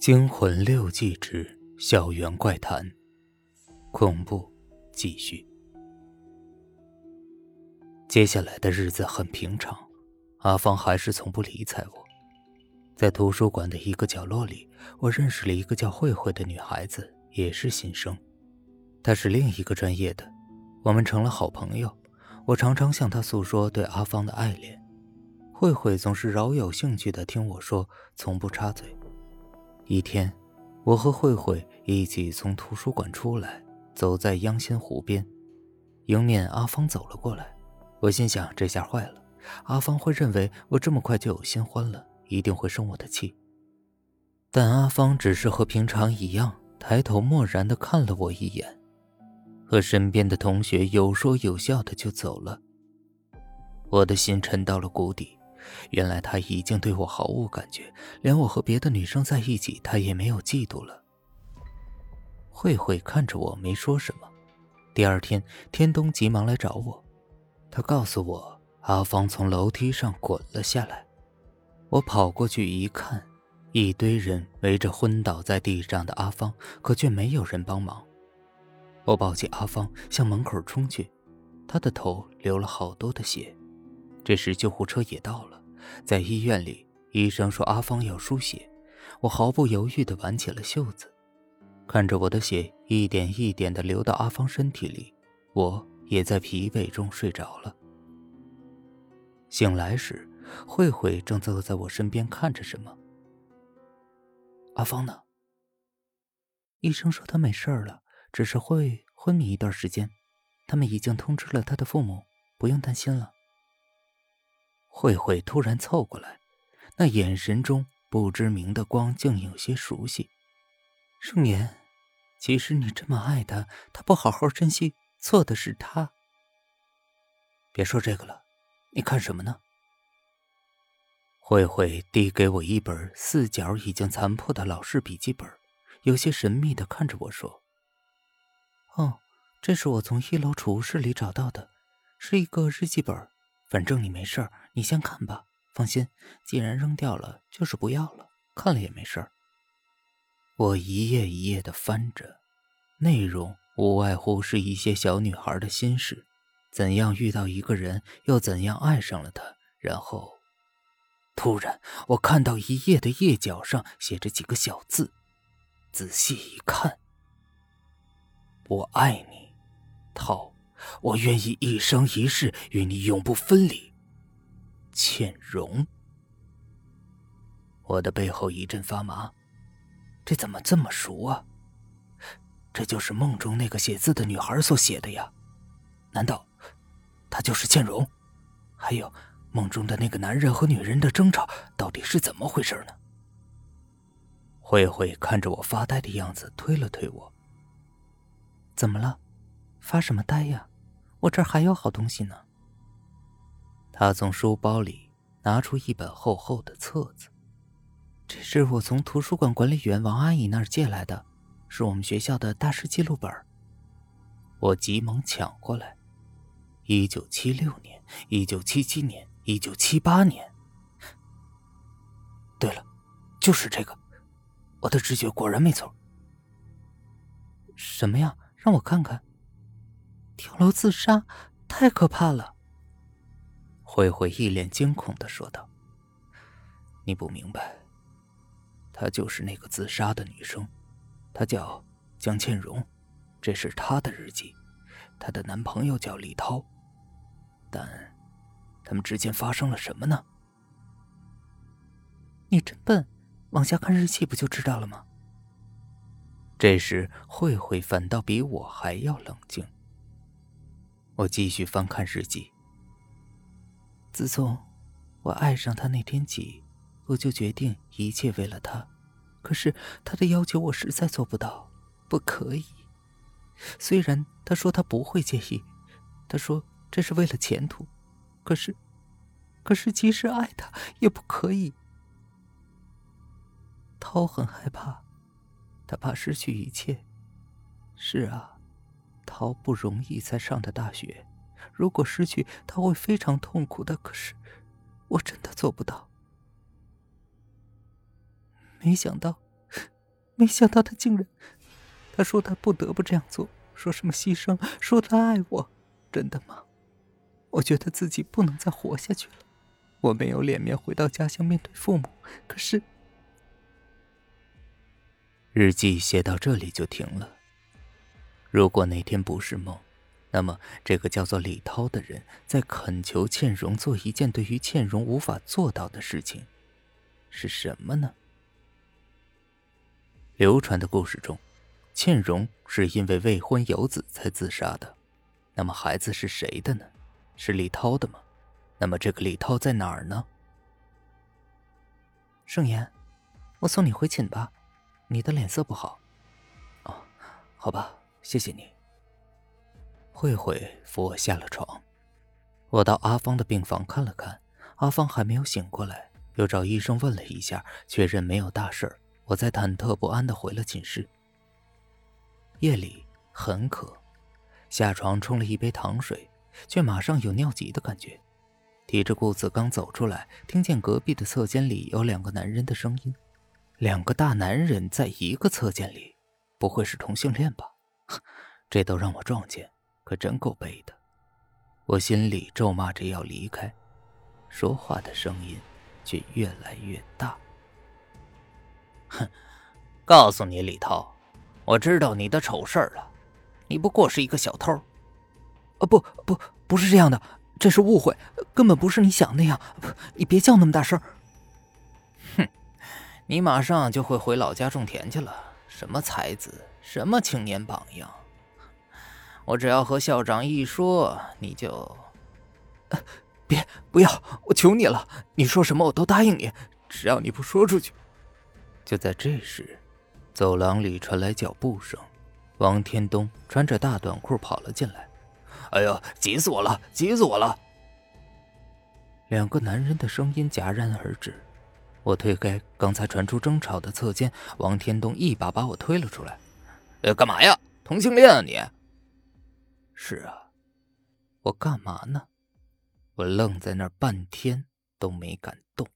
惊魂六记之校园怪谈，恐怖继续。接下来的日子很平常，阿芳还是从不理睬我。在图书馆的一个角落里，我认识了一个叫慧慧的女孩子，也是新生。她是另一个专业的，我们成了好朋友。我常常向她诉说对阿芳的爱恋，慧慧总是饶有兴趣地听我说，从不插嘴。一天，我和慧慧一起从图书馆出来，走在央仙湖边，迎面阿芳走了过来。我心想，这下坏了，阿芳会认为我这么快就有新欢了，一定会生我的气。但阿芳只是和平常一样，抬头漠然地看了我一眼，和身边的同学有说有笑的就走了。我的心沉到了谷底。原来他已经对我毫无感觉，连我和别的女生在一起，他也没有嫉妒了。慧慧看着我，没说什么。第二天，天东急忙来找我，他告诉我阿芳从楼梯上滚了下来。我跑过去一看，一堆人围着昏倒在地上的阿芳，可却没有人帮忙。我抱起阿芳向门口冲去，她的头流了好多的血。这时，救护车也到了。在医院里，医生说阿芳要输血，我毫不犹豫地挽起了袖子，看着我的血一点一点地流到阿芳身体里，我也在疲惫中睡着了。醒来时，慧慧正坐在我身边看着什么。阿芳呢？医生说她没事了，只是会昏迷一段时间，他们已经通知了她的父母，不用担心了。慧慧突然凑过来，那眼神中不知名的光竟有些熟悉。盛言，其实你这么爱他，他不好好珍惜，错的是他。别说这个了，你看什么呢？慧慧递给我一本四角已经残破的老式笔记本，有些神秘的看着我说：“哦，这是我从一楼储物室里找到的，是一个日记本。反正你没事儿。”你先看吧，放心，既然扔掉了，就是不要了，看了也没事儿。我一页一页的翻着，内容无外乎是一些小女孩的心事，怎样遇到一个人，又怎样爱上了他。然后，突然我看到一页的页角上写着几个小字，仔细一看：“我爱你，涛，我愿意一生一世与你永不分离。”倩蓉，我的背后一阵发麻，这怎么这么熟啊？这就是梦中那个写字的女孩所写的呀？难道她就是倩蓉？还有梦中的那个男人和女人的争吵，到底是怎么回事呢？慧慧看着我发呆的样子，推了推我：“怎么了？发什么呆呀？我这儿还有好东西呢。”他从书包里拿出一本厚厚的册子，这是我从图书馆管理员王阿姨那儿借来的，是我们学校的大师记录本。我急忙抢过来。一九七六年，一九七七年，一九七八年。对了，就是这个，我的直觉果然没错。什么呀？让我看看。跳楼自杀，太可怕了。慧慧一脸惊恐的说道：“你不明白，她就是那个自杀的女生，她叫江倩蓉，这是她的日记。她的男朋友叫李涛，但他们之间发生了什么呢？你真笨，往下看日记不就知道了吗？”这时，慧慧反倒比我还要冷静。我继续翻看日记。自从我爱上他那天起，我就决定一切为了他。可是他的要求我实在做不到，不可以。虽然他说他不会介意，他说这是为了前途，可是，可是即使爱他也不可以。涛很害怕，他怕失去一切。是啊，好不容易才上的大学。如果失去他会非常痛苦的，可是我真的做不到。没想到，没想到他竟然……他说他不得不这样做，说什么牺牲，说他爱我，真的吗？我觉得自己不能再活下去了，我没有脸面回到家乡面对父母。可是，日记写到这里就停了。如果那天不是梦，那么这个叫做李涛的人在恳求倩蓉做一件对于倩蓉无法做到的事情，是什么呢？流传的故事中，倩蓉是因为未婚有子才自杀的，那么孩子是谁的呢？是李涛的吗？那么这个李涛在哪儿呢？盛言，我送你回寝吧，你的脸色不好。哦，好吧，谢谢你。慧慧扶我下了床，我到阿芳的病房看了看，阿芳还没有醒过来，又找医生问了一下，确认没有大事儿我才忐忑不安的回了寝室。夜里很渴，下床冲了一杯糖水。却马上有尿急的感觉，提着裤子刚走出来，听见隔壁的侧间里有两个男人的声音，两个大男人在一个侧间里，不会是同性恋吧？这都让我撞见，可真够背的。我心里咒骂着要离开，说话的声音却越来越大。哼，告诉你李涛，我知道你的丑事了，你不过是一个小偷。啊不不不是这样的，这是误会，根本不是你想那样。你别叫那么大声。哼，你马上就会回老家种田去了。什么才子，什么青年榜样，我只要和校长一说，你就…… 别不要，我求你了，你说什么我都答应你，只要你不说出去。就在这时，走廊里传来脚步声，王天东穿着大短裤跑了进来。哎呦，急死我了！急死我了！两个男人的声音戛然而止。我推开刚才传出争吵的侧间，王天东一把把我推了出来。呃，干嘛呀？同性恋啊你？是啊，我干嘛呢？我愣在那儿半天都没敢动。